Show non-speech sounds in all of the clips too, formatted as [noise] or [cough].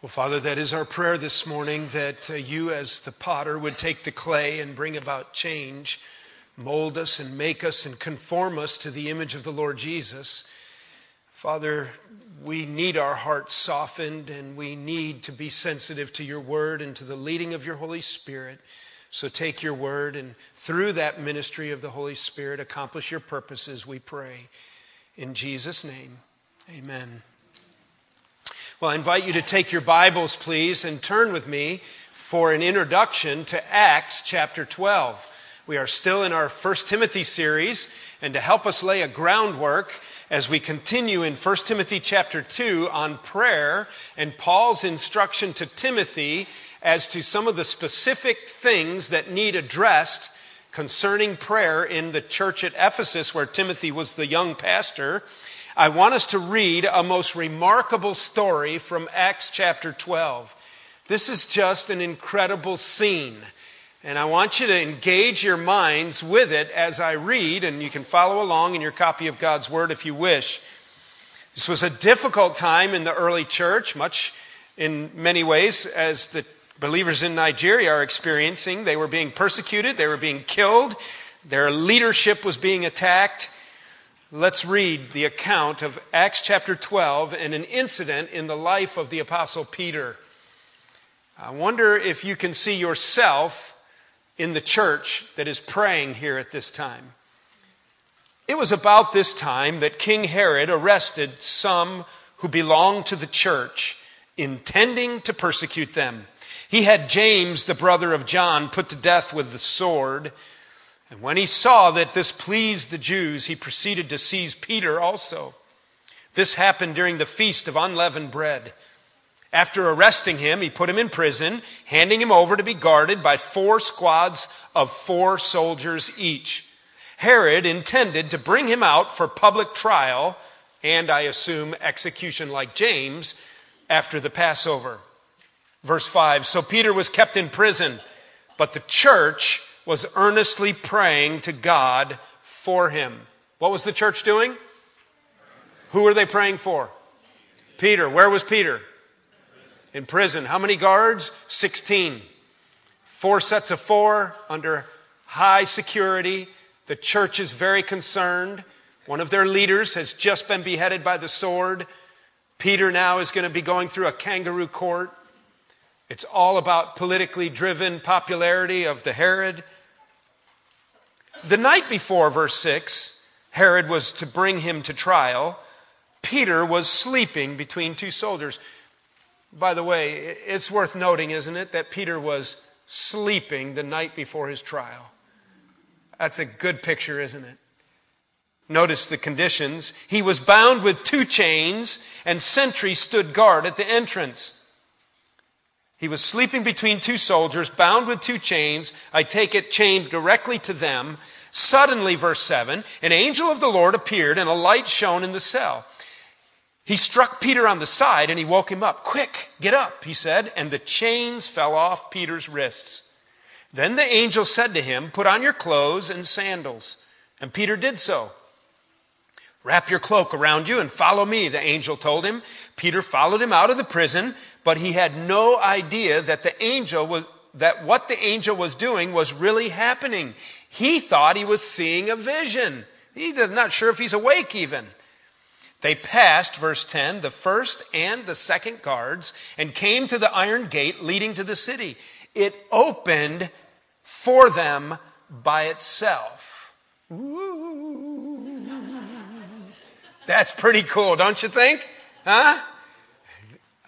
Well, Father, that is our prayer this morning that uh, you, as the potter, would take the clay and bring about change, mold us and make us and conform us to the image of the Lord Jesus. Father, we need our hearts softened and we need to be sensitive to your word and to the leading of your Holy Spirit. So take your word and through that ministry of the Holy Spirit, accomplish your purposes, we pray. In Jesus' name, amen. Well, I invite you to take your Bibles, please, and turn with me for an introduction to Acts chapter 12. We are still in our First Timothy series, and to help us lay a groundwork as we continue in 1 Timothy chapter 2 on prayer and Paul's instruction to Timothy as to some of the specific things that need addressed concerning prayer in the church at Ephesus, where Timothy was the young pastor. I want us to read a most remarkable story from Acts chapter 12. This is just an incredible scene. And I want you to engage your minds with it as I read, and you can follow along in your copy of God's Word if you wish. This was a difficult time in the early church, much in many ways as the believers in Nigeria are experiencing. They were being persecuted, they were being killed, their leadership was being attacked. Let's read the account of Acts chapter 12 and an incident in the life of the Apostle Peter. I wonder if you can see yourself in the church that is praying here at this time. It was about this time that King Herod arrested some who belonged to the church, intending to persecute them. He had James, the brother of John, put to death with the sword. And when he saw that this pleased the Jews, he proceeded to seize Peter also. This happened during the feast of unleavened bread. After arresting him, he put him in prison, handing him over to be guarded by four squads of four soldiers each. Herod intended to bring him out for public trial and, I assume, execution like James after the Passover. Verse 5 So Peter was kept in prison, but the church was earnestly praying to God for him. What was the church doing? Who were they praying for? Peter. Where was Peter? In prison. How many guards? 16. Four sets of four under high security. The church is very concerned. One of their leaders has just been beheaded by the sword. Peter now is going to be going through a kangaroo court. It's all about politically driven popularity of the Herod. The night before, verse 6, Herod was to bring him to trial. Peter was sleeping between two soldiers. By the way, it's worth noting, isn't it, that Peter was sleeping the night before his trial. That's a good picture, isn't it? Notice the conditions. He was bound with two chains, and sentries stood guard at the entrance. He was sleeping between two soldiers, bound with two chains. I take it chained directly to them. Suddenly, verse 7, an angel of the Lord appeared and a light shone in the cell. He struck Peter on the side and he woke him up. Quick, get up, he said, and the chains fell off Peter's wrists. Then the angel said to him, Put on your clothes and sandals. And Peter did so. Wrap your cloak around you and follow me, the angel told him. Peter followed him out of the prison, but he had no idea that the angel was, that what the angel was doing was really happening. He thought he was seeing a vision. He's not sure if he's awake even. They passed, verse 10, the first and the second guards and came to the iron gate leading to the city. It opened for them by itself. Ooh. That's pretty cool, don't you think? Huh?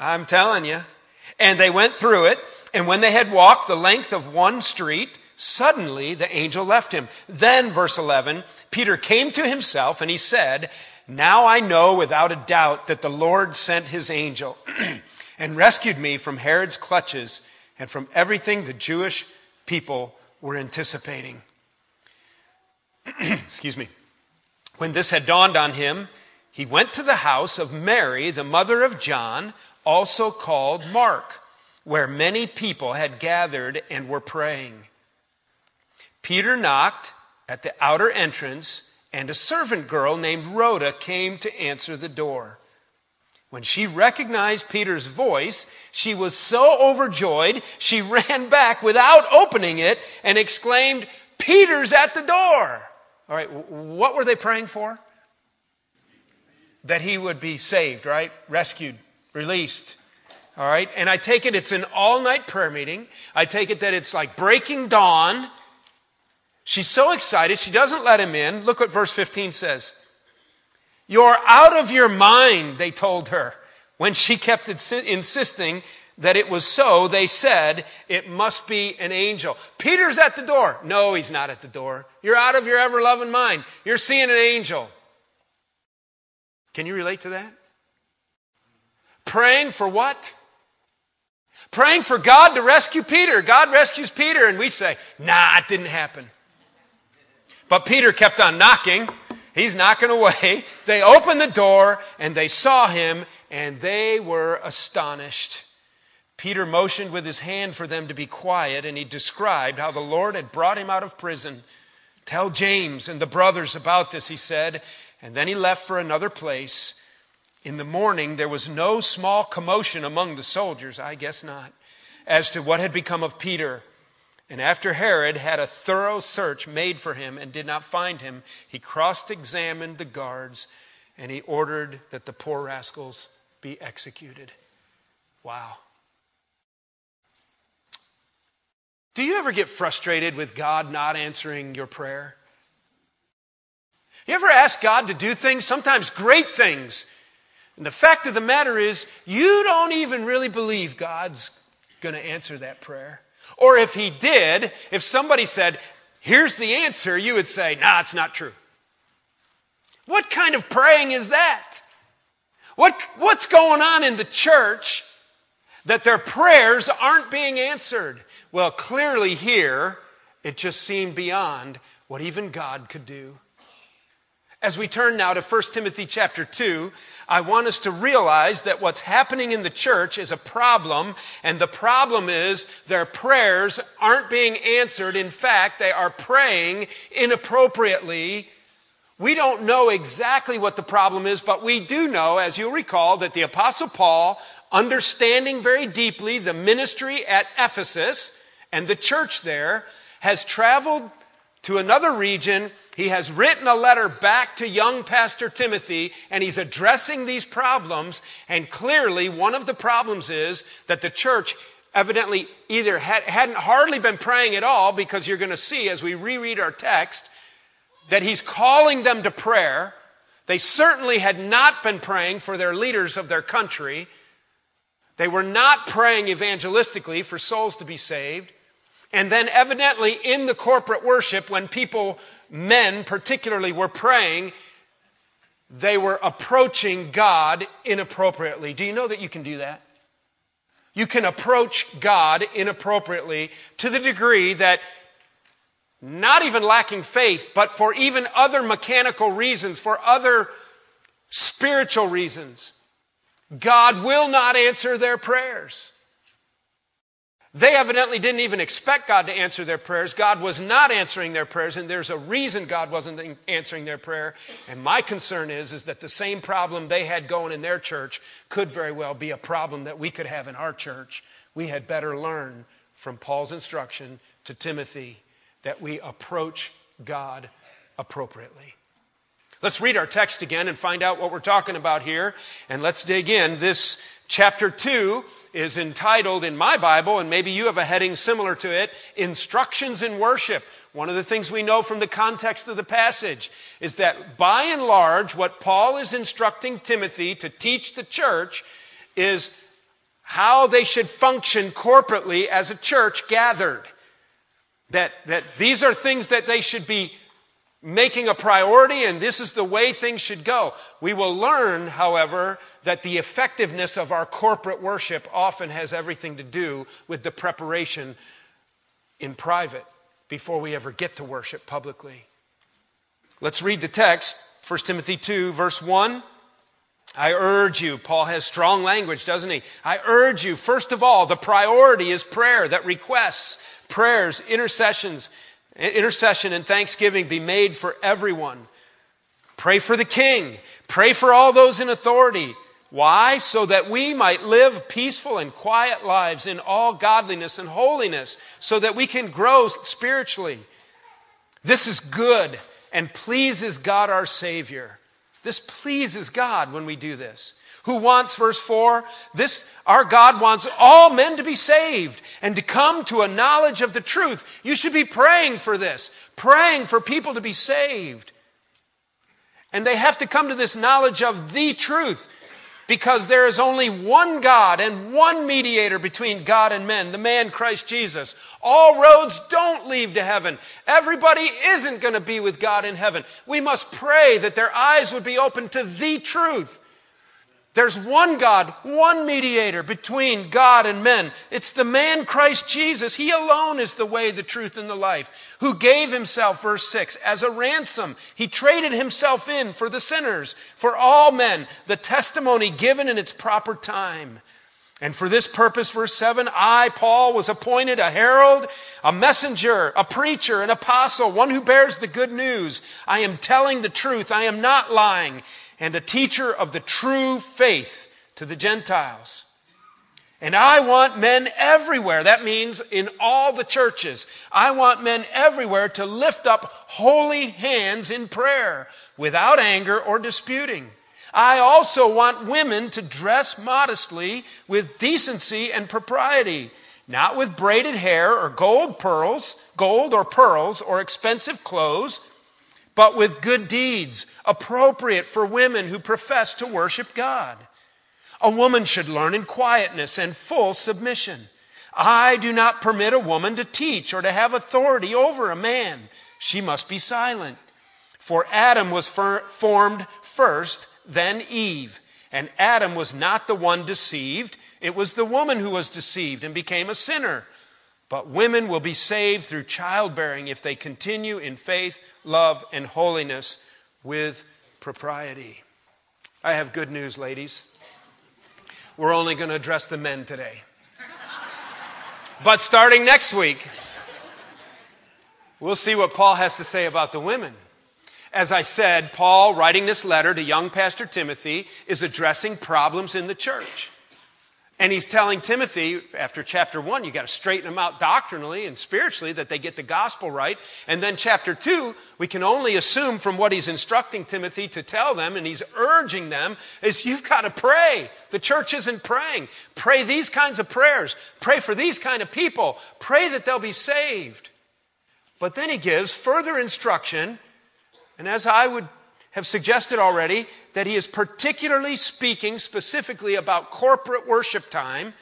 I'm telling you. And they went through it, and when they had walked the length of one street, suddenly the angel left him. Then, verse 11, Peter came to himself and he said, Now I know without a doubt that the Lord sent his angel [clears throat] and rescued me from Herod's clutches and from everything the Jewish people were anticipating. [clears throat] Excuse me. When this had dawned on him, he went to the house of Mary, the mother of John, also called Mark, where many people had gathered and were praying. Peter knocked at the outer entrance, and a servant girl named Rhoda came to answer the door. When she recognized Peter's voice, she was so overjoyed, she [laughs] ran back without opening it and exclaimed, Peter's at the door. All right, what were they praying for? That he would be saved, right? Rescued, released. All right, and I take it it's an all night prayer meeting. I take it that it's like breaking dawn. She's so excited, she doesn't let him in. Look what verse 15 says. You're out of your mind, they told her. When she kept insisting that it was so, they said, it must be an angel. Peter's at the door. No, he's not at the door. You're out of your ever loving mind. You're seeing an angel. Can you relate to that? Praying for what? Praying for God to rescue Peter. God rescues Peter, and we say, nah, it didn't happen. But Peter kept on knocking. He's knocking away. [laughs] They opened the door and they saw him and they were astonished. Peter motioned with his hand for them to be quiet and he described how the Lord had brought him out of prison. Tell James and the brothers about this, he said, and then he left for another place. In the morning, there was no small commotion among the soldiers, I guess not, as to what had become of Peter. And after Herod had a thorough search made for him and did not find him, he cross examined the guards and he ordered that the poor rascals be executed. Wow. Do you ever get frustrated with God not answering your prayer? You ever ask God to do things, sometimes great things, and the fact of the matter is, you don't even really believe God's going to answer that prayer? Or if he did, if somebody said, here's the answer, you would say, nah, it's not true. What kind of praying is that? What, what's going on in the church that their prayers aren't being answered? Well, clearly here, it just seemed beyond what even God could do. As we turn now to 1 Timothy chapter 2, I want us to realize that what's happening in the church is a problem, and the problem is their prayers aren't being answered. In fact, they are praying inappropriately. We don't know exactly what the problem is, but we do know, as you'll recall, that the Apostle Paul, understanding very deeply the ministry at Ephesus and the church there, has traveled to another region. He has written a letter back to young Pastor Timothy, and he's addressing these problems. And clearly, one of the problems is that the church evidently either had, hadn't hardly been praying at all, because you're going to see as we reread our text that he's calling them to prayer. They certainly had not been praying for their leaders of their country. They were not praying evangelistically for souls to be saved. And then, evidently, in the corporate worship, when people, men particularly, were praying, they were approaching God inappropriately. Do you know that you can do that? You can approach God inappropriately to the degree that not even lacking faith, but for even other mechanical reasons, for other spiritual reasons, God will not answer their prayers. They evidently didn't even expect God to answer their prayers. God was not answering their prayers, and there's a reason God wasn't answering their prayer. And my concern is, is that the same problem they had going in their church could very well be a problem that we could have in our church. We had better learn from Paul's instruction to Timothy that we approach God appropriately. Let's read our text again and find out what we're talking about here. And let's dig in. This chapter 2 is entitled in my Bible, and maybe you have a heading similar to it, Instructions in Worship. One of the things we know from the context of the passage is that by and large, what Paul is instructing Timothy to teach the church is how they should function corporately as a church gathered. That, that these are things that they should be making a priority and this is the way things should go. We will learn, however, that the effectiveness of our corporate worship often has everything to do with the preparation in private before we ever get to worship publicly. Let's read the text, 1 Timothy 2, verse 1. I urge you, Paul has strong language, doesn't he? I urge you, first of all, the priority is prayer, that requests, prayers, intercessions, intercession and thanksgiving be made for everyone. Pray for the king. Pray for all those in authority. Why? So that we might live peaceful and quiet lives in all godliness and holiness, so that we can grow spiritually. This is good and pleases God our Savior. This pleases God when we do this. Who wants, verse 4, this, our God wants all men to be saved and to come to a knowledge of the truth. You should be praying for this, praying for people to be saved. And they have to come to this knowledge of the truth because there is only one God and one mediator between God and men, the man Christ Jesus. All roads don't lead to heaven. Everybody isn't going to be with God in heaven. We must pray that their eyes would be open to the truth. There's one God, one mediator between God and men. It's the man Christ Jesus. He alone is the way, the truth, and the life, who gave himself, verse 6, as a ransom. He traded himself in for the sinners, for all men, the testimony given in its proper time. And for this purpose, verse 7, I, Paul, was appointed a herald, a messenger, a preacher, an apostle, one who bears the good news. I am telling the truth. I am not lying and a teacher of the true faith to the Gentiles. And I want men everywhere. That means in all the churches. I want men everywhere to lift up holy hands in prayer without anger or disputing. I also want women to dress modestly with decency and propriety, not with braided hair or gold pearls, gold or pearls or expensive clothes but with good deeds appropriate for women who profess to worship God. A woman should learn in quietness and full submission. I do not permit a woman to teach or to have authority over a man. She must be silent. For Adam was formed first, then Eve. And Adam was not the one deceived, it was the woman who was deceived and became a sinner. But women will be saved through childbearing if they continue in faith, love, and holiness with propriety. I have good news, ladies. We're only going to address the men today. But starting next week, we'll see what Paul has to say about the women. As I said, Paul, writing this letter to young Pastor Timothy, is addressing problems in the church. And he's telling Timothy after chapter one, you got to straighten them out doctrinally and spiritually that they get the gospel right. And then chapter two, we can only assume from what he's instructing Timothy to tell them and he's urging them is you've got to pray. The church isn't praying. Pray these kinds of prayers. Pray for these kind of people. Pray that they'll be saved. But then he gives further instruction. And as I would have suggested already that he is particularly speaking specifically about corporate worship time.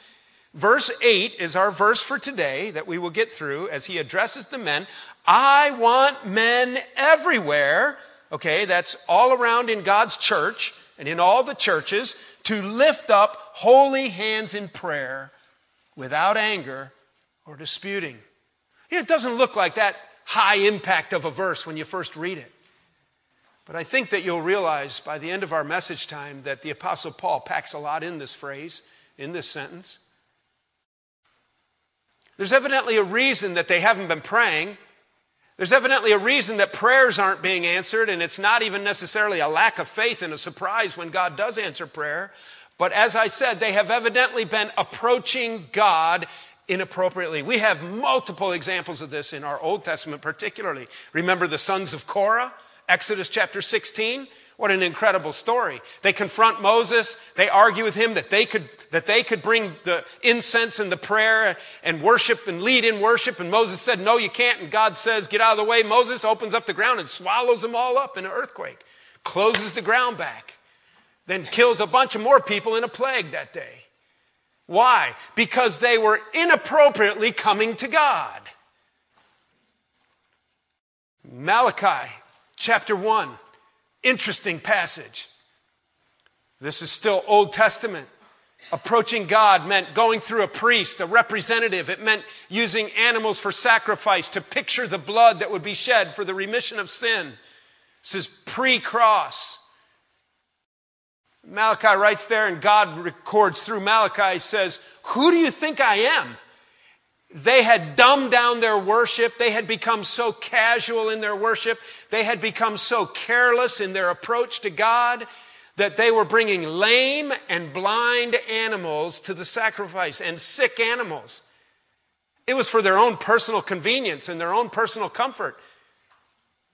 Verse 8 is our verse for today that we will get through as he addresses the men. I want men everywhere, okay, that's all around in God's church and in all the churches, to lift up holy hands in prayer without anger or disputing. You know, it doesn't look like that high impact of a verse when you first read it. But I think that you'll realize by the end of our message time that the Apostle Paul packs a lot in this phrase, in this sentence. There's evidently a reason that they haven't been praying. There's evidently a reason that prayers aren't being answered, and it's not even necessarily a lack of faith and a surprise when God does answer prayer. But as I said, they have evidently been approaching God inappropriately. We have multiple examples of this in our Old Testament, particularly. Remember the sons of Korah? Exodus chapter 16. What an incredible story. They confront Moses. They argue with him that they could, that they could bring the incense and the prayer and worship and lead in worship. And Moses said, no, you can't. And God says, get out of the way. Moses opens up the ground and swallows them all up in an earthquake, closes the ground back, then kills a bunch of more people in a plague that day. Why? Because they were inappropriately coming to God. Malachi chapter 1. Interesting passage. This is still Old Testament. Approaching God meant going through a priest, a representative. It meant using animals for sacrifice to picture the blood that would be shed for the remission of sin. This is pre cross. Malachi writes there, and God records through Malachi, says, Who do you think I am? They had dumbed down their worship. They had become so casual in their worship. They had become so careless in their approach to God that they were bringing lame and blind animals to the sacrifice and sick animals. It was for their own personal convenience and their own personal comfort.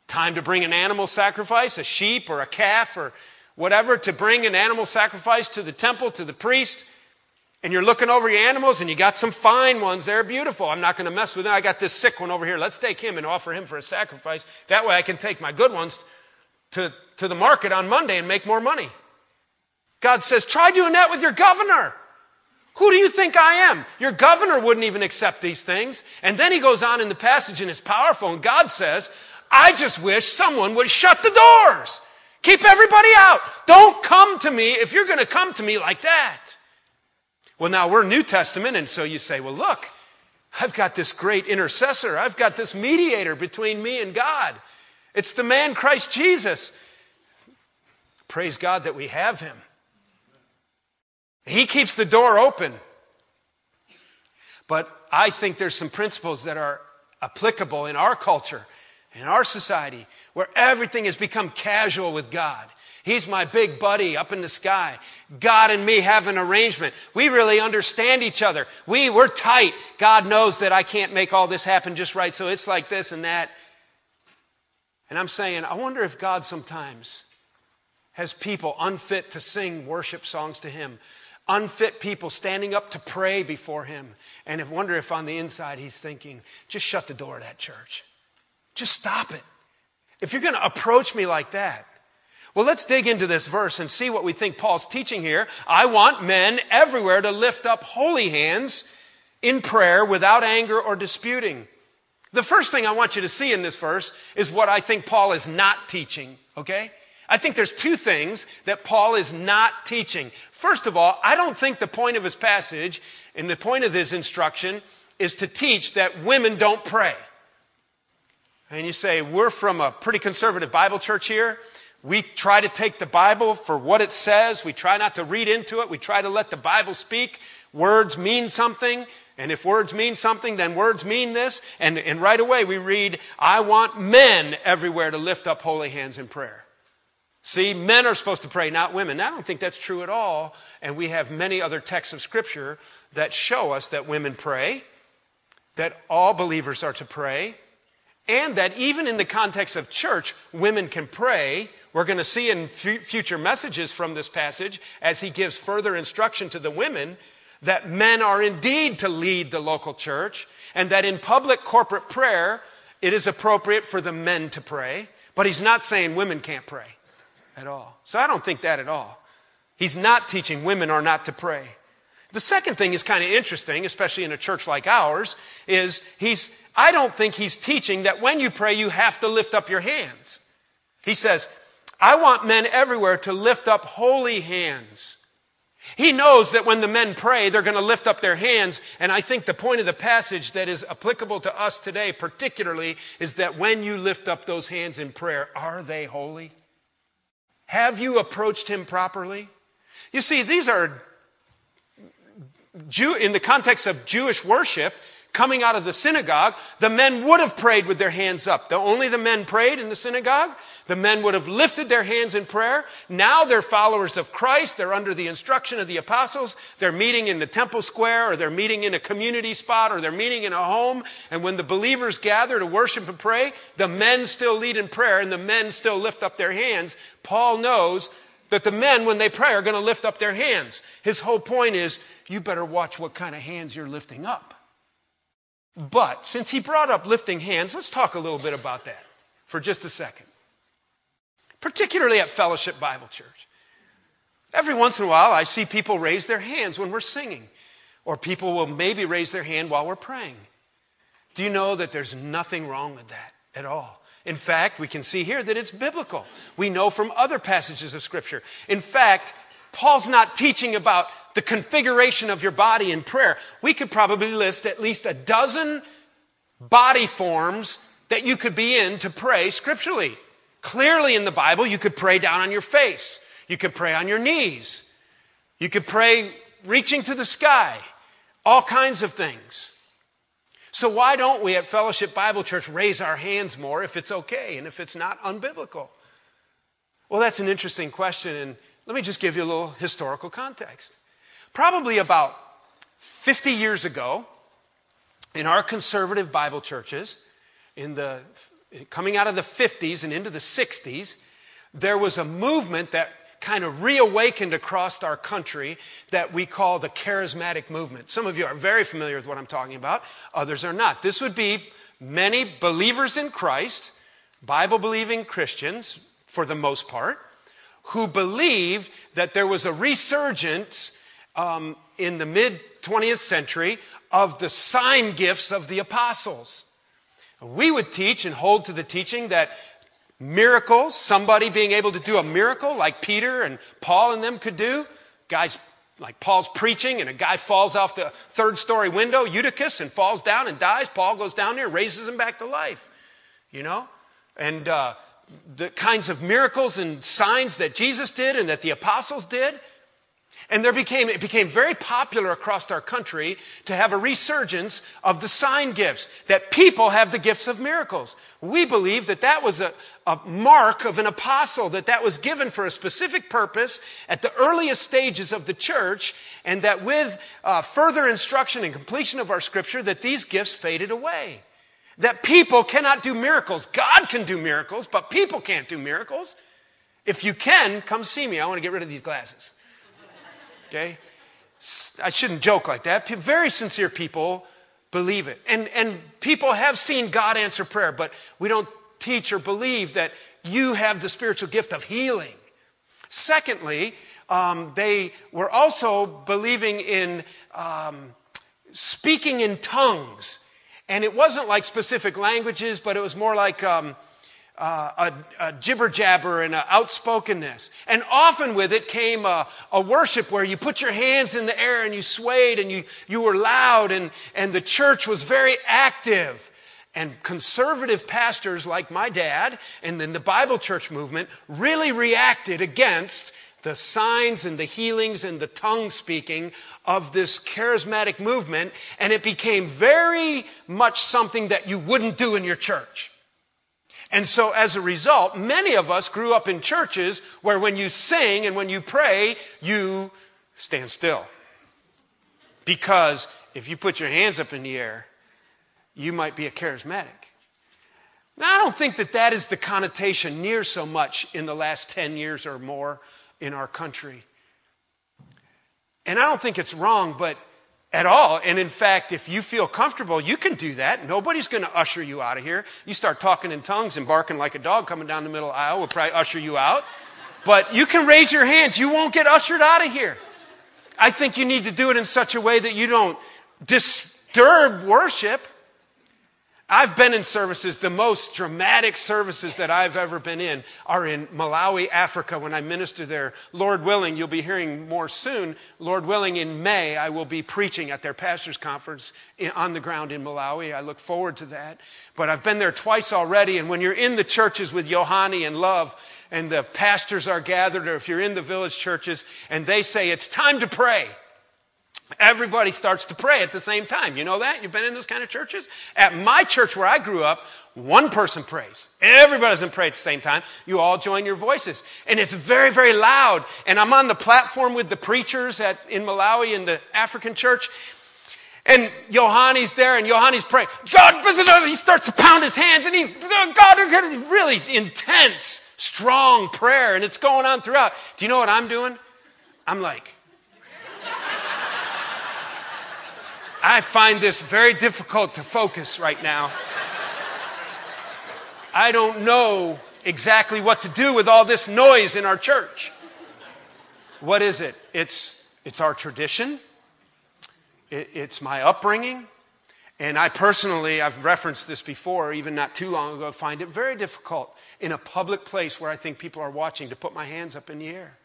Time to bring an animal sacrifice, a sheep or a calf or whatever, to bring an animal sacrifice to the temple, to the priest. And you're looking over your animals and you got some fine ones. They're beautiful. I'm not going to mess with them. I got this sick one over here. Let's take him and offer him for a sacrifice. That way I can take my good ones to, to the market on Monday and make more money. God says, try doing that with your governor. Who do you think I am? Your governor wouldn't even accept these things. And then he goes on in the passage and it's powerful. And God says, I just wish someone would shut the doors. Keep everybody out. Don't come to me if you're going to come to me like that. Well, now we're New Testament. And so you say, well, look, I've got this great intercessor. I've got this mediator between me and God. It's the man Christ Jesus. Praise God that we have him. He keeps the door open. But I think there's some principles that are applicable in our culture, in our society, where everything has become casual with God. He's my big buddy up in the sky. God and me have an arrangement. We really understand each other. We, we're tight. God knows that I can't make all this happen just right, so it's like this and that. And I'm saying, I wonder if God sometimes has people unfit to sing worship songs to Him unfit people standing up to pray before him. And I wonder if on the inside he's thinking, just shut the door of that church. Just stop it. If you're going to approach me like that, well, let's dig into this verse and see what we think Paul's teaching here. I want men everywhere to lift up holy hands in prayer without anger or disputing. The first thing I want you to see in this verse is what I think Paul is not teaching, okay? I think there's two things that Paul is not teaching. First of all, I don't think the point of his passage and the point of his instruction is to teach that women don't pray. And you say, we're from a pretty conservative Bible church here. We try to take the Bible for what it says. We try not to read into it. We try to let the Bible speak. Words mean something. And if words mean something, then words mean this. And, and right away we read, I want men everywhere to lift up holy hands in prayer. See, men are supposed to pray, not women. Now, I don't think that's true at all. And we have many other texts of Scripture that show us that women pray, that all believers are to pray, and that even in the context of church, women can pray. We're going to see in f- future messages from this passage, as he gives further instruction to the women, that men are indeed to lead the local church, and that in public corporate prayer, it is appropriate for the men to pray. But he's not saying women can't pray at all. So I don't think that at all. He's not teaching women are not to pray. The second thing is kind of interesting, especially in a church like ours, is he's, I don't think he's teaching that when you pray, you have to lift up your hands. He says, I want men everywhere to lift up holy hands. He knows that when the men pray, they're going to lift up their hands. And I think the point of the passage that is applicable to us today, particularly, is that when you lift up those hands in prayer, are they holy? Have you approached him properly? You see, these are Jew, in the context of Jewish worship, coming out of the synagogue, the men would have prayed with their hands up. The, only the men prayed in the synagogue. The men would have lifted their hands in prayer. Now they're followers of Christ. They're under the instruction of the apostles. They're meeting in the temple square or they're meeting in a community spot or they're meeting in a home. And when the believers gather to worship and pray, the men still lead in prayer and the men still lift up their hands. Paul knows that the men, when they pray, are going to lift up their hands. His whole point is, you better watch what kind of hands you're lifting up. But since he brought up lifting hands, let's talk a little bit about that for just a second. Particularly at Fellowship Bible Church. Every once in a while, I see people raise their hands when we're singing, or people will maybe raise their hand while we're praying. Do you know that there's nothing wrong with that at all? In fact, we can see here that it's biblical. We know from other passages of Scripture. In fact, Paul's not teaching about the configuration of your body in prayer. We could probably list at least a dozen body forms that you could be in to pray scripturally. Clearly in the Bible, you could pray down on your face. You could pray on your knees. You could pray reaching to the sky. All kinds of things. So why don't we at Fellowship Bible Church raise our hands more if it's okay and if it's not unbiblical? Well, that's an interesting question, and Let me just give you a little historical context. Probably about 50 years ago, in our conservative Bible churches, in the, coming out of the 50s and into the 60s, there was a movement that kind of reawakened across our country that we call the charismatic movement. Some of you are very familiar with what I'm talking about, others are not. This would be many believers in Christ, Bible believing Christians for the most part, who believed that there was a resurgence um, in the mid 20th century of the sign gifts of the apostles. We would teach and hold to the teaching that miracles, somebody being able to do a miracle like Peter and Paul and them could do, guys like Paul's preaching and a guy falls off the third story window, Eutychus, and falls down and dies. Paul goes down there, raises him back to life. You know? And uh, the kinds of miracles and signs that Jesus did and that the apostles did. And there became, it became very popular across our country to have a resurgence of the sign gifts, that people have the gifts of miracles. We believe that that was a, a mark of an apostle, that that was given for a specific purpose at the earliest stages of the church, and that with uh, further instruction and completion of our scripture, that these gifts faded away. That people cannot do miracles. God can do miracles, but people can't do miracles. If you can, come see me. I want to get rid of these glasses. Okay? I shouldn't joke like that. Very sincere people believe it. And, and people have seen God answer prayer, but we don't teach or believe that you have the spiritual gift of healing. Secondly, um, they were also believing in um, speaking in tongues. And it wasn't like specific languages, but it was more like um, uh, a, a, jibber jabber and an outspokenness. And often with it came a, a, worship where you put your hands in the air and you swayed and you, you were loud and, and the church was very active. And conservative pastors like my dad and then the Bible church movement really reacted against the signs and the healings and the tongue speaking of this charismatic movement. And it became very much something that you wouldn't do in your church. And so as a result, many of us grew up in churches where when you sing and when you pray, you stand still. Because if you put your hands up in the air, you might be a charismatic. Now, I don't think that that is the connotation near so much in the last 10 years or more in our country. And I don't think it's wrong, but at all. And in fact, if you feel comfortable, you can do that. Nobody's going to usher you out of here. You start talking in tongues and barking like a dog coming down the middle aisle will probably usher you out. But you can raise your hands. You won't get ushered out of here. I think you need to do it in such a way that you don't disturb worship. I've been in services, the most dramatic services that I've ever been in are in Malawi, Africa, when I minister there. Lord willing, you'll be hearing more soon. Lord willing, in May, I will be preaching at their pastors' conference on the ground in Malawi. I look forward to that. But I've been there twice already, and when you're in the churches with Yohani and Love, and the pastors are gathered, or if you're in the village churches, and they say, it's time to pray. Everybody starts to pray at the same time. You know that? You've been in those kind of churches? At my church where I grew up, one person prays. Everybody doesn't pray at the same time. You all join your voices. And it's very, very loud. And I'm on the platform with the preachers at, in Malawi in the African church. And Yohani's there and Yohani's praying. God visit us. He starts to pound his hands and he's, God, really intense, strong prayer. And it's going on throughout. Do you know what I'm doing? I'm like, I find this very difficult to focus right now. I don't know exactly what to do with all this noise in our church. What is it? It's, it's our tradition, it, it's my upbringing. And I personally, I've referenced this before, even not too long ago, find it very difficult in a public place where I think people are watching to put my hands up in the air.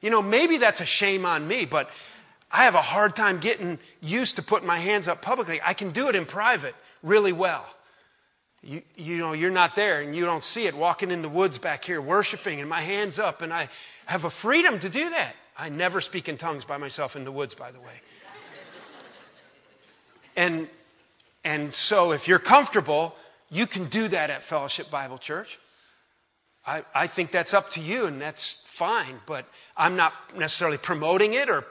You know, maybe that's a shame on me, but I have a hard time getting used to putting my hands up publicly. I can do it in private really well. You, you know, you're not there and you don't see it walking in the woods back here worshiping and my hands up, and I have a freedom to do that. I never speak in tongues by myself in the woods, by the way. And, and so, if you're comfortable, you can do that at Fellowship Bible Church. I, I think that's up to you, and that's fine, but I'm not necessarily promoting it or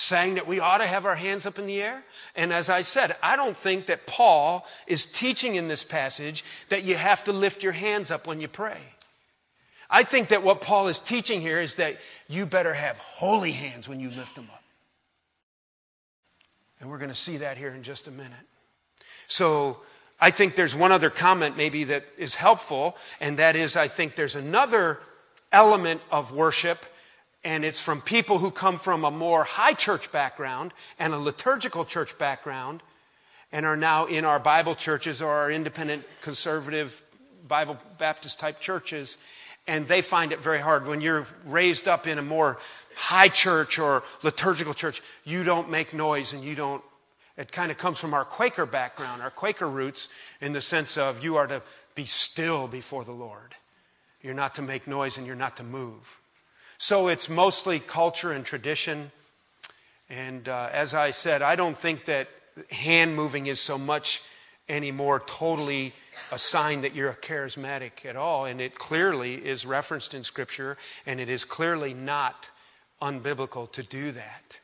saying that we ought to have our hands up in the air. And as I said, I don't think that Paul is teaching in this passage that you have to lift your hands up when you pray. I think that what Paul is teaching here is that you better have holy hands when you lift them up. And we're going to see that here in just a minute. So I think there's one other comment maybe that is helpful, and that is I think there's another element of worship, and it's from people who come from a more high church background and a liturgical church background and are now in our Bible churches or our independent conservative Bible Baptist type churches and they find it very hard. When you're raised up in a more high church or liturgical church, you don't make noise and you don't. It kind of comes from our Quaker background, our Quaker roots, in the sense of you are to be still before the Lord. You're not to make noise and you're not to move. So it's mostly culture and tradition. And uh, as I said, I don't think that hand moving is so much anymore totally a sign that you're a charismatic at all. And it clearly is referenced in Scripture, and it is clearly not unbiblical to do that.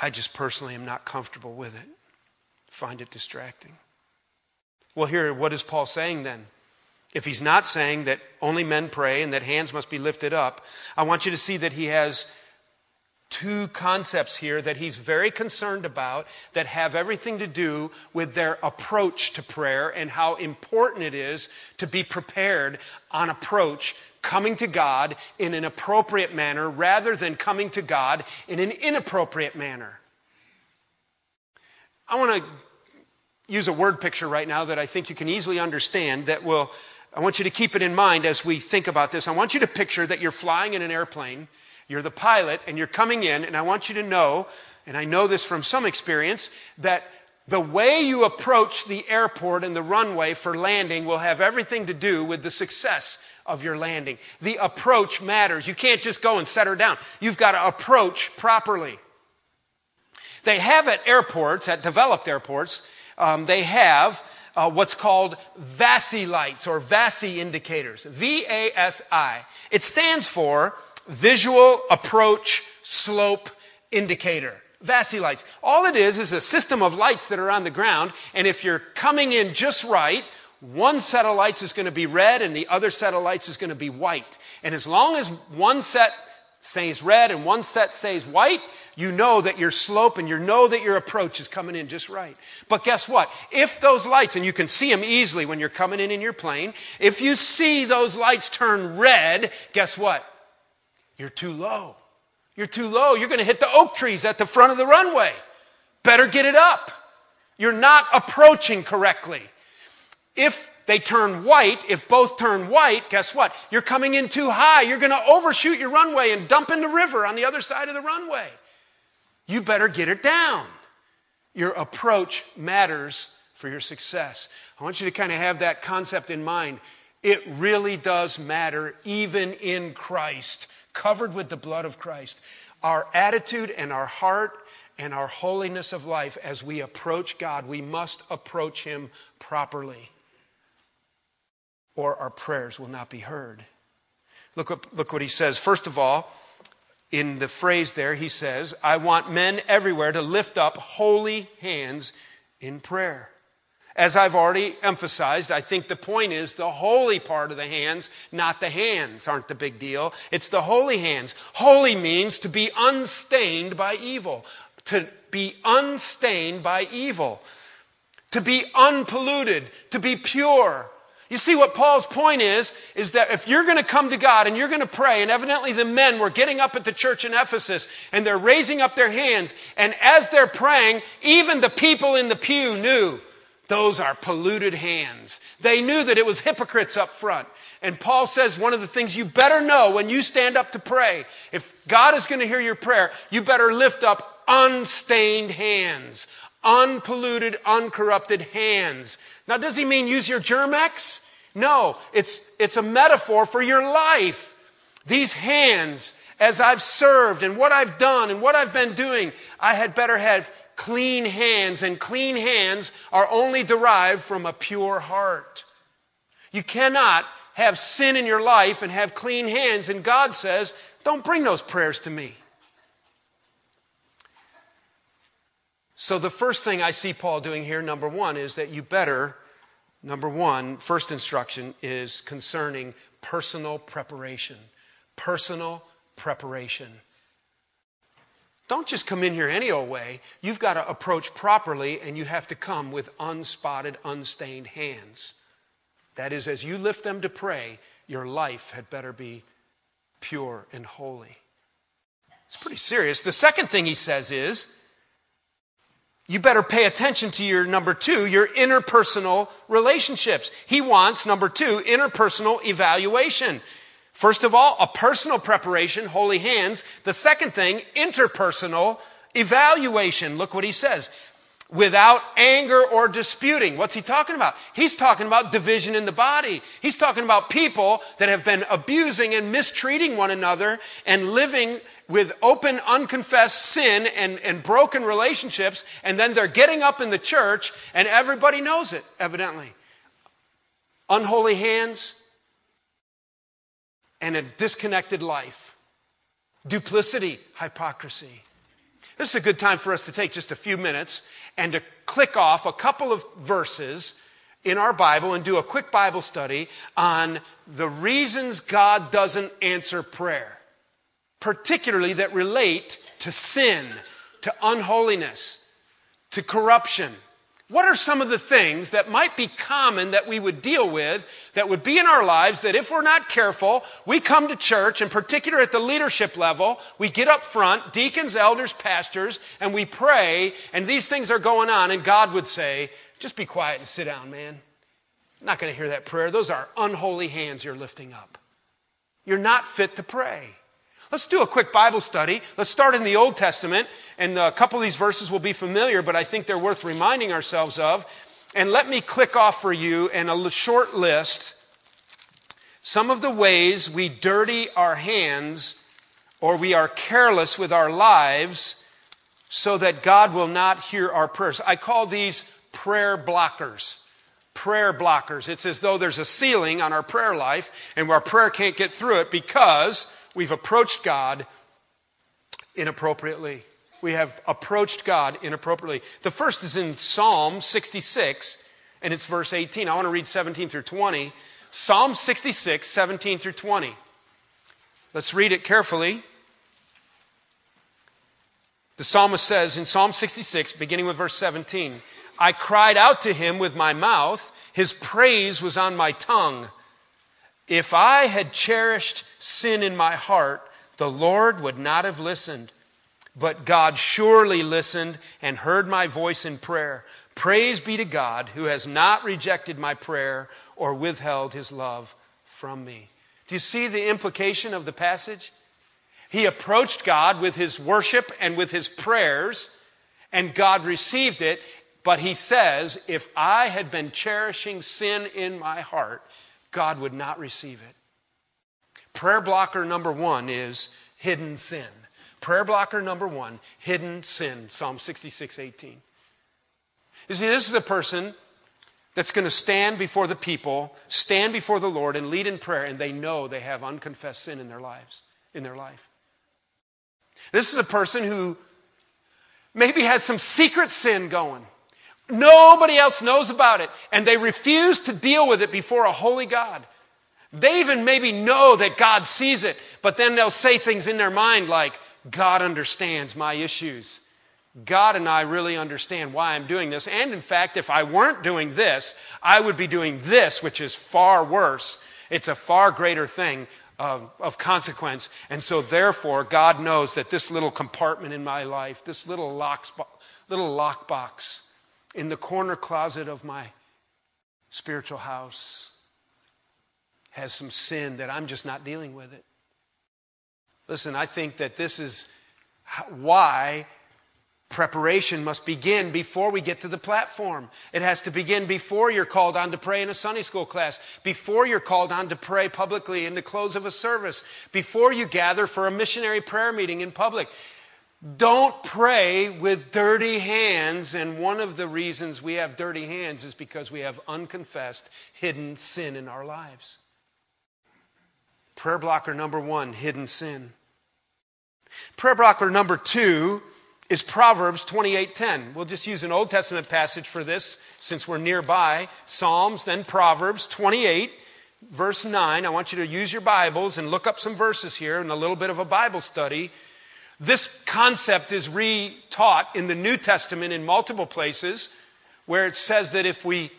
I just personally am not comfortable with it, find it distracting. Well, here, what is Paul saying then? If he's not saying that only men pray and that hands must be lifted up, I want you to see that he has two concepts here that he's very concerned about that have everything to do with their approach to prayer and how important it is to be prepared on approach coming to God in an appropriate manner rather than coming to God in an inappropriate manner. I want to use a word picture right now that I think you can easily understand that will I want you to keep it in mind as we think about this. I want you to picture that you're flying in an airplane you're the pilot and you're coming in, and I want you to know, and I know this from some experience, that the way you approach the airport and the runway for landing will have everything to do with the success of your landing. The approach matters. You can't just go and set her down. You've got to approach properly. They have at airports, at developed airports, um, they have uh, what's called VASI lights or VASI indicators. V A S I. It stands for visual approach slope indicator. VASI lights. All it is is a system of lights that are on the ground, and if you're coming in just right, one set of lights is going to be red and the other set of lights is going to be white. And as long as one set stays red and one set says white, you know that your slope and you know that your approach is coming in just right. But guess what? If those lights, and you can see them easily when you're coming in in your plane, if you see those lights turn red, guess what? You're too low. You're too low. You're going to hit the oak trees at the front of the runway. Better get it up. You're not approaching correctly. If they turn white, if both turn white, guess what? You're coming in too high. You're going to overshoot your runway and dump in the river on the other side of the runway. You better get it down. Your approach matters for your success. I want you to kind of have that concept in mind. It really does matter, even in Christ, covered with the blood of Christ. Our attitude and our heart and our holiness of life as we approach God, we must approach Him properly, or our prayers will not be heard. Look look what he says. First of all, in the phrase there, he says, I want men everywhere to lift up holy hands in prayer. As I've already emphasized, I think the point is the holy part of the hands, not the hands, aren't the big deal. It's the holy hands. Holy means to be unstained by evil, to be unstained by evil, to be unpolluted, to be pure. You see what Paul's point is, is that if you're going to come to God and you're going to pray, and evidently the men were getting up at the church in Ephesus and they're raising up their hands, and as they're praying, even the people in the pew knew those are polluted hands. They knew that it was hypocrites up front. And Paul says one of the things you better know when you stand up to pray, if God is going to hear your prayer, you better lift up unstained hands, unpolluted, uncorrupted hands. Now, does he mean use your Germ-X? No, it's, it's a metaphor for your life. These hands, as I've served and what I've done and what I've been doing, I had better have clean hands, and clean hands are only derived from a pure heart. You cannot have sin in your life and have clean hands, and God says don't bring those prayers to me. So, the first thing I see Paul doing here, number one, is that you better, number one, first instruction is concerning personal preparation. Personal preparation. Don't just come in here any old way. You've got to approach properly, and you have to come with unspotted, unstained hands. That is, as you lift them to pray, your life had better be pure and holy. It's pretty serious. The second thing he says is, you better pay attention to your number two, your interpersonal relationships. He wants, number two, interpersonal evaluation. First of all, a personal preparation, holy hands. The second thing, interpersonal evaluation. Look what he says. Without anger or disputing. What's he talking about? He's talking about division in the body. He's talking about people that have been abusing and mistreating one another and living with open, unconfessed sin and, and broken relationships. And then they're getting up in the church and everybody knows it, evidently. Unholy hands, and a disconnected life. Duplicity, hypocrisy. This is a good time for us to take just a few minutes and to click off a couple of verses in our Bible and do a quick Bible study on the reasons God doesn't answer prayer, particularly that relate to sin, to unholiness, to corruption what are some of the things that might be common that we would deal with that would be in our lives that if we're not careful, we come to church, in particular at the leadership level, we get up front, deacons, elders, pastors, and we pray, and these things are going on, and God would say, just be quiet and sit down, man. I'm not going to hear that prayer. Those are unholy hands you're lifting up. You're not fit to pray. Let's do a quick Bible study. Let's start in the Old Testament, and a couple of these verses will be familiar, but I think they're worth reminding ourselves of. And let me click off for you in a short list some of the ways we dirty our hands or we are careless with our lives so that God will not hear our prayers. I call these prayer blockers. Prayer blockers. It's as though there's a ceiling on our prayer life and our prayer can't get through it because We've approached God inappropriately. We have approached God inappropriately. The first is in Psalm 66, and it's verse 18. I want to read 17 through 20. Psalm 66, 17 through 20. Let's read it carefully. The psalmist says in Psalm 66, beginning with verse 17, I cried out to him with my mouth, his praise was on my tongue. If I had cherished sin in my heart, the Lord would not have listened. But God surely listened and heard my voice in prayer. Praise be to God who has not rejected my prayer or withheld his love from me. Do you see the implication of the passage? He approached God with his worship and with his prayers, and God received it. But he says, If I had been cherishing sin in my heart, God would not receive it. Prayer blocker number one is hidden sin. Prayer blocker number one, hidden sin. Psalm 66, 18. You see, this is a person that's going to stand before the people, stand before the Lord, and lead in prayer, and they know they have unconfessed sin in their lives, in their life. This is a person who maybe has some secret sin going. Nobody else knows about it. And they refuse to deal with it before a holy God. They even maybe know that God sees it, but then they'll say things in their mind like, God understands my issues. God and I really understand why I'm doing this. And in fact, if I weren't doing this, I would be doing this, which is far worse. It's a far greater thing of, of consequence. And so, therefore, God knows that this little compartment in my life, this little, lock, little lockbox, in the corner closet of my spiritual house has some sin that I'm just not dealing with it. Listen, I think that this is why preparation must begin before we get to the platform. It has to begin before you're called on to pray in a Sunday school class, before you're called on to pray publicly in the close of a service, before you gather for a missionary prayer meeting in public. Don't pray with dirty hands. And one of the reasons we have dirty hands is because we have unconfessed, hidden sin in our lives. Prayer blocker number one hidden sin. Prayer blocker number two is Proverbs 28:10. We'll just use an Old Testament passage for this since we're nearby. Psalms, then Proverbs 28, verse 9. I want you to use your Bibles and look up some verses here and a little bit of a Bible study. This concept is re-taught in the New Testament in multiple places where it says that if we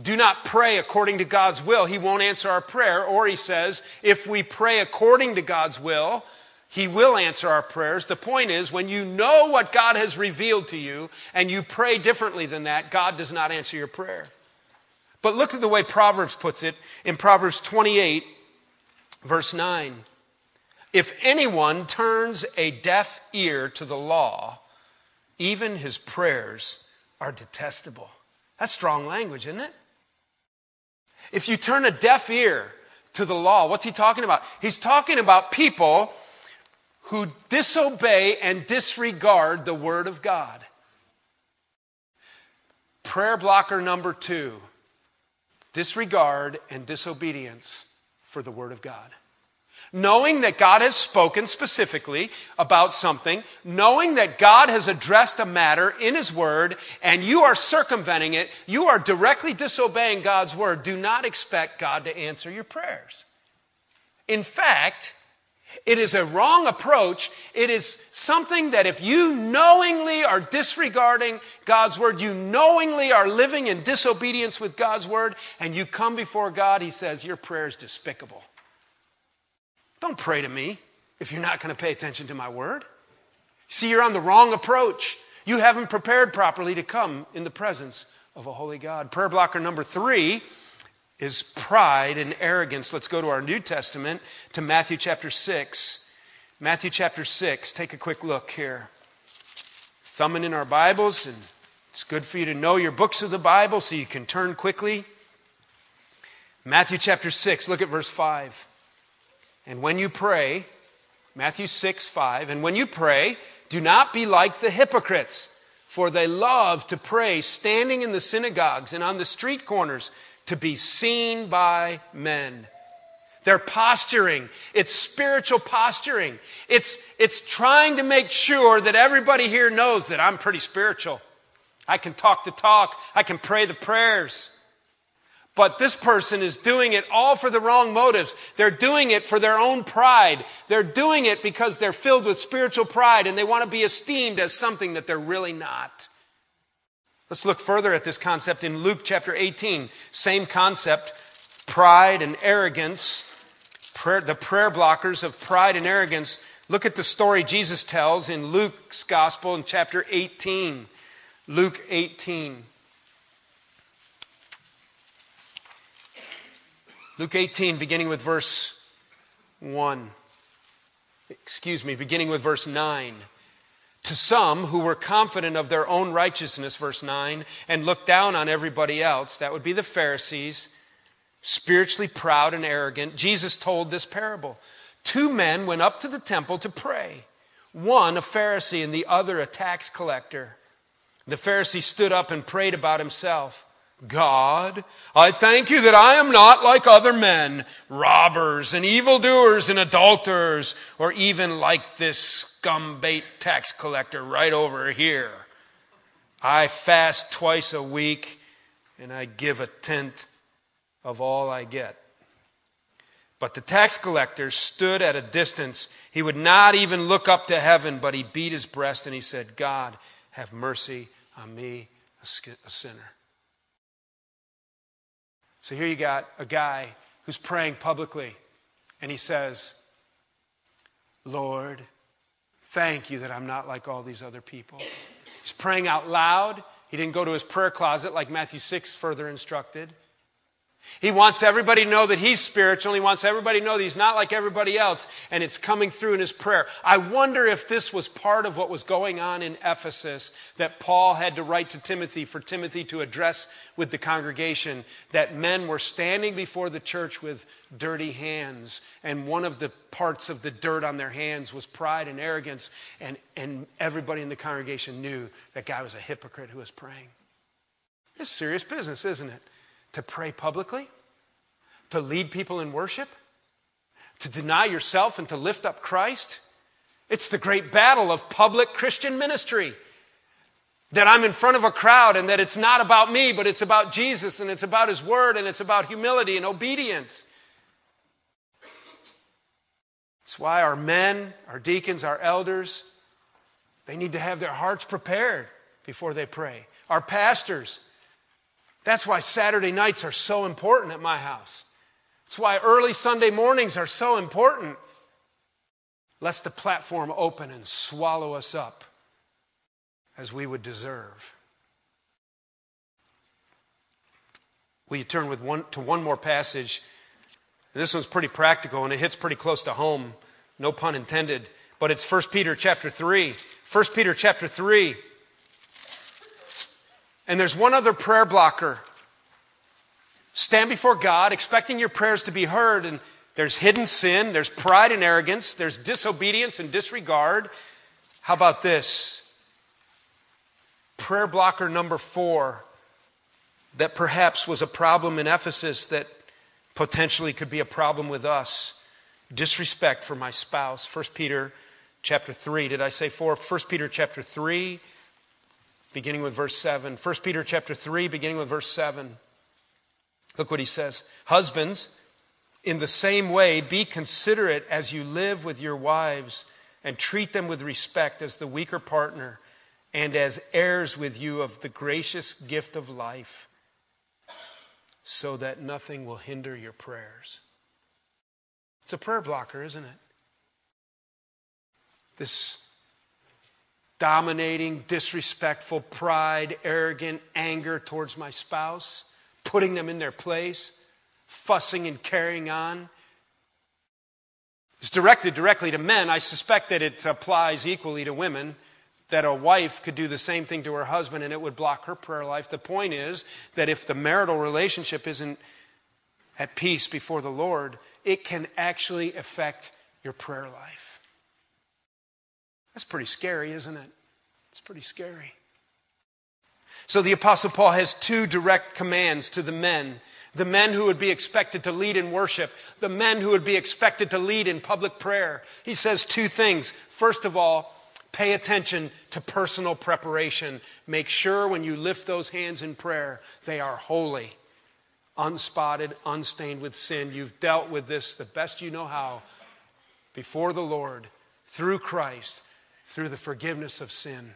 do not pray according to God's will, He won't answer our prayer. Or He says, if we pray according to God's will, He will answer our prayers. The point is, when you know what God has revealed to you and you pray differently than that, God does not answer your prayer. But look at the way Proverbs puts it in Proverbs 28, verse 9. If anyone turns a deaf ear to the law, even his prayers are detestable. That's strong language, isn't it? If you turn a deaf ear to the law, what's he talking about? He's talking about people who disobey and disregard the Word of God. Prayer blocker number two disregard and disobedience for the Word of God knowing that God has spoken specifically about something, knowing that God has addressed a matter in His Word, and you are circumventing it, you are directly disobeying God's Word, do not expect God to answer your prayers. In fact, it is a wrong approach. It is something that if you knowingly are disregarding God's word, you knowingly are living in disobedience with God's word, and you come before God, He says, Your prayer is despicable. Don't pray to me if you're not going to pay attention to my word. See, you're on the wrong approach. You haven't prepared properly to come in the presence of a holy God. Prayer blocker number three is pride and arrogance. Let's go to our New Testament to Matthew chapter 6. Matthew chapter 6. Take a quick look here. Thumbing in our Bibles, and it's good for you to know your books of the Bible so you can turn quickly. Matthew chapter 6, look at verse 5. And when you pray, Matthew 6, 5, and when you pray, do not be like the hypocrites, for they love to pray standing in the synagogues and on the street corners to be seen by men. They're posturing. It's spiritual posturing. It's, it's trying to make sure that everybody here knows that I'm pretty spiritual. I can talk the talk. I can pray the prayers. But this person is doing it all for the wrong motives. They're doing it for their own pride. They're doing it because they're filled with spiritual pride and they want to be esteemed as something that they're really not. Let's look further at this concept in Luke chapter 18. Same concept pride and arrogance, prayer, the prayer blockers of pride and arrogance. Look at the story Jesus tells in Luke's gospel in chapter 18. Luke 18. Luke 18, beginning with verse 1. Excuse me, beginning with verse 9. To some who were confident of their own righteousness, verse 9, and looked down on everybody else, that would be the Pharisees, spiritually proud and arrogant, Jesus told this parable. Two men went up to the temple to pray, one a Pharisee and the other a tax collector. The Pharisee stood up and prayed about himself. God, I thank you that I am not like other men, robbers and evildoers and adulterers, or even like this scumbait tax collector right over here. I fast twice a week and I give a tenth of all I get. But the tax collector stood at a distance. He would not even look up to heaven, but he beat his breast and he said, God, have mercy on me, a sinner. So here you got a guy who's praying publicly, and he says, Lord, thank you that I'm not like all these other people. He's praying out loud. He didn't go to his prayer closet like Matthew 6 further instructed. He wants everybody to know that he's spiritual. He wants everybody to know that he's not like everybody else, and it's coming through in his prayer. I wonder if this was part of what was going on in Ephesus that Paul had to write to Timothy for Timothy to address with the congregation that men were standing before the church with dirty hands, and one of the parts of the dirt on their hands was pride and arrogance, and, and everybody in the congregation knew that guy was a hypocrite who was praying. It's serious business, isn't it? To pray publicly, to lead people in worship, to deny yourself and to lift up Christ. It's the great battle of public Christian ministry. That I'm in front of a crowd and that it's not about me, but it's about Jesus and it's about His Word and it's about humility and obedience. That's why our men, our deacons, our elders, they need to have their hearts prepared before they pray. Our pastors, that's why Saturday nights are so important at my house. That's why early Sunday mornings are so important. Lest the platform open and swallow us up as we would deserve. Will you turn with one, to one more passage? This one's pretty practical and it hits pretty close to home, no pun intended. But it's 1 Peter chapter 3. 1 Peter chapter 3. And there's one other prayer blocker. Stand before God expecting your prayers to be heard, and there's hidden sin, there's pride and arrogance, there's disobedience and disregard. How about this? Prayer blocker number four that perhaps was a problem in Ephesus that potentially could be a problem with us. Disrespect for my spouse. 1 Peter chapter 3. Did I say 4? 1 Peter chapter 3, beginning with verse 7. 1 Peter chapter 3, beginning with verse 7. Look what he says. Husbands, in the same way, be considerate as you live with your wives and treat them with respect as the weaker partner and as heirs with you of the gracious gift of life, so that nothing will hinder your prayers. It's a prayer blocker, isn't it? This dominating, disrespectful pride, arrogant anger towards my spouse, putting them in their place, fussing and carrying on. It's directed directly to men. I suspect that it applies equally to women, that a wife could do the same thing to her husband and it would block her prayer life. The point is that if the marital relationship isn't at peace before the Lord, it can actually affect your prayer life. That's pretty scary, isn't it? It's pretty scary. So the Apostle Paul has two direct commands to the men the men who would be expected to lead in worship, the men who would be expected to lead in public prayer. He says two things. First of all, pay attention to personal preparation. Make sure when you lift those hands in prayer, they are holy, unspotted, unstained with sin. You've dealt with this the best you know how before the Lord through Christ through the forgiveness of sin.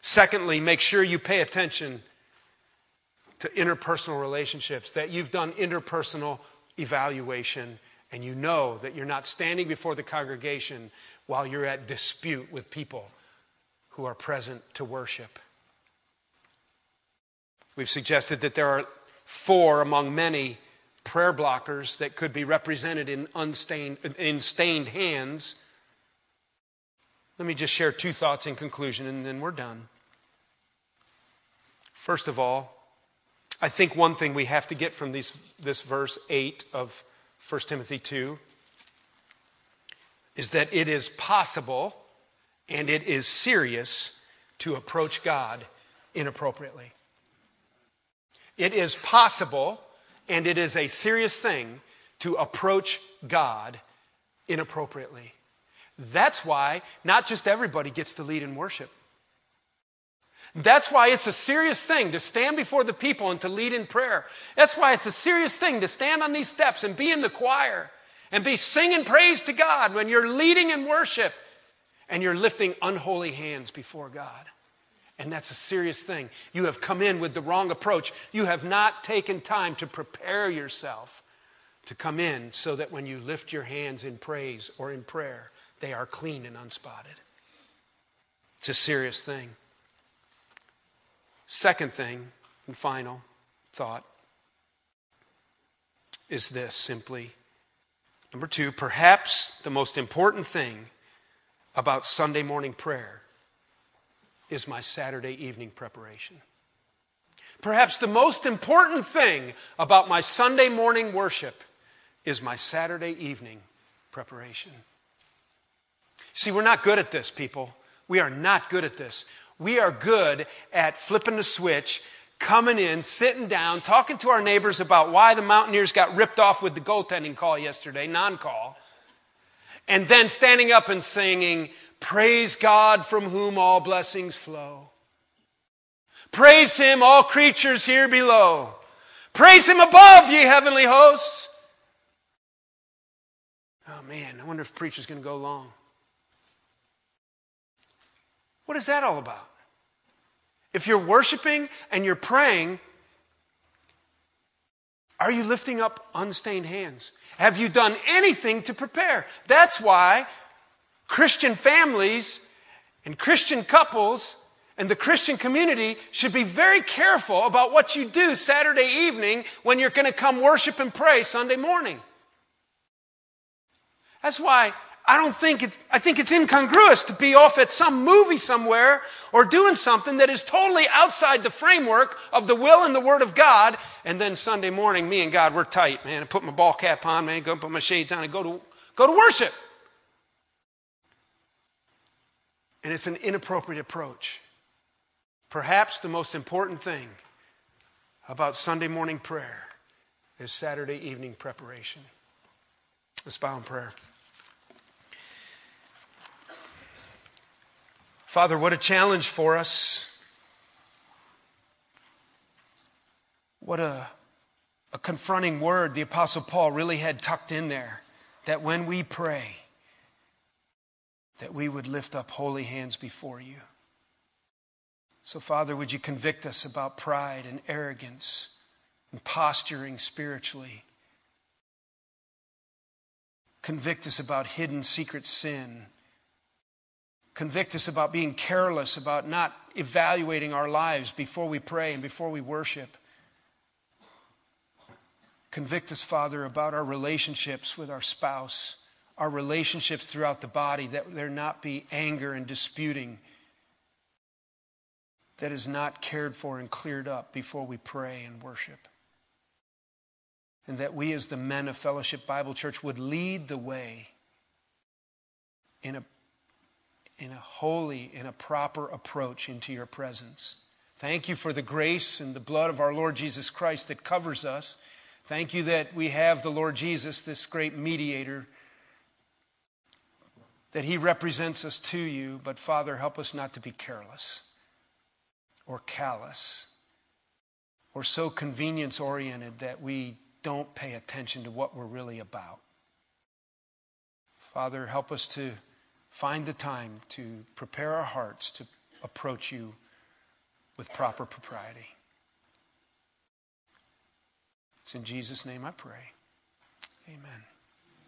Secondly, make sure you pay attention to interpersonal relationships, that you've done interpersonal evaluation and you know that you're not standing before the congregation while you're at dispute with people who are present to worship. We've suggested that there are four among many prayer blockers that could be represented in unstained in stained hands let me just share two thoughts in conclusion and then we're done. First of all, I think one thing we have to get from these, this verse 8 of 1 Timothy 2 is that it is possible and it is serious to approach God inappropriately. It is possible and it is a serious thing to approach God inappropriately. That's why not just everybody gets to lead in worship. That's why it's a serious thing to stand before the people and to lead in prayer. That's why it's a serious thing to stand on these steps and be in the choir and be singing praise to God when you're leading in worship and you're lifting unholy hands before God. And that's a serious thing. You have come in with the wrong approach. You have not taken time to prepare yourself to come in so that when you lift your hands in praise or in prayer, they are clean and unspotted. It's a serious thing. Second thing, and final thought, is this simply. Number two, perhaps the most important thing about Sunday morning prayer is my Saturday evening preparation. Perhaps the most important thing about my Sunday morning worship is my Saturday evening preparation. See, we're not good at this, people. We are not good at this. We are good at flipping the switch, coming in, sitting down, talking to our neighbors about why the Mountaineers got ripped off with the goaltending call yesterday, non call. and then standing up and singing, Praise God from whom all blessings flow. Praise Him, all creatures here below. Praise Him above, ye heavenly hosts. Oh man, I wonder if preacher's going to go long. What is that all about? If you're worshiping and you're praying, are you lifting up unstained hands? Have you done anything to prepare? That's why Christian families and Christian couples and the Christian community should be very careful about what you do Saturday evening when you're going to come worship and pray Sunday morning. That's why I don't think it's, I think it's incongruous to be off at some movie somewhere or doing something that is totally outside the framework of the will and the Word of God. And then Sunday morning, me and God, we're tight, man. I put my ball cap on, man, go put my shades on and go to, go to worship. And it's an inappropriate approach. Perhaps the most important thing about Sunday morning prayer is Saturday evening preparation. Let's bow in prayer. Father, what a challenge for us. What a, a confronting word the Apostle Paul really had tucked in there. That when we pray, that we would lift up holy hands before you. So, Father, would you convict us about pride and arrogance and posturing spiritually? Convict us about hidden secret sin Convict us about being careless, about not evaluating our lives before we pray and before we worship. Convict us, Father, about our relationships with our spouse, our relationships throughout the body, that there not be anger and disputing that is not cared for and cleared up before we pray and worship. And that we, as the men of Fellowship Bible Church, would lead the way in a in a holy, and a proper approach into your presence. Thank you for the grace and the blood of our Lord Jesus Christ that covers us. Thank you that we have the Lord Jesus, this great mediator, that he represents us to you. But Father, help us not to be careless or callous or so convenience oriented that we don't pay attention to what we're really about. Father, help us to find the time to prepare our hearts to approach you with proper propriety. It's in Jesus' name I pray. Amen.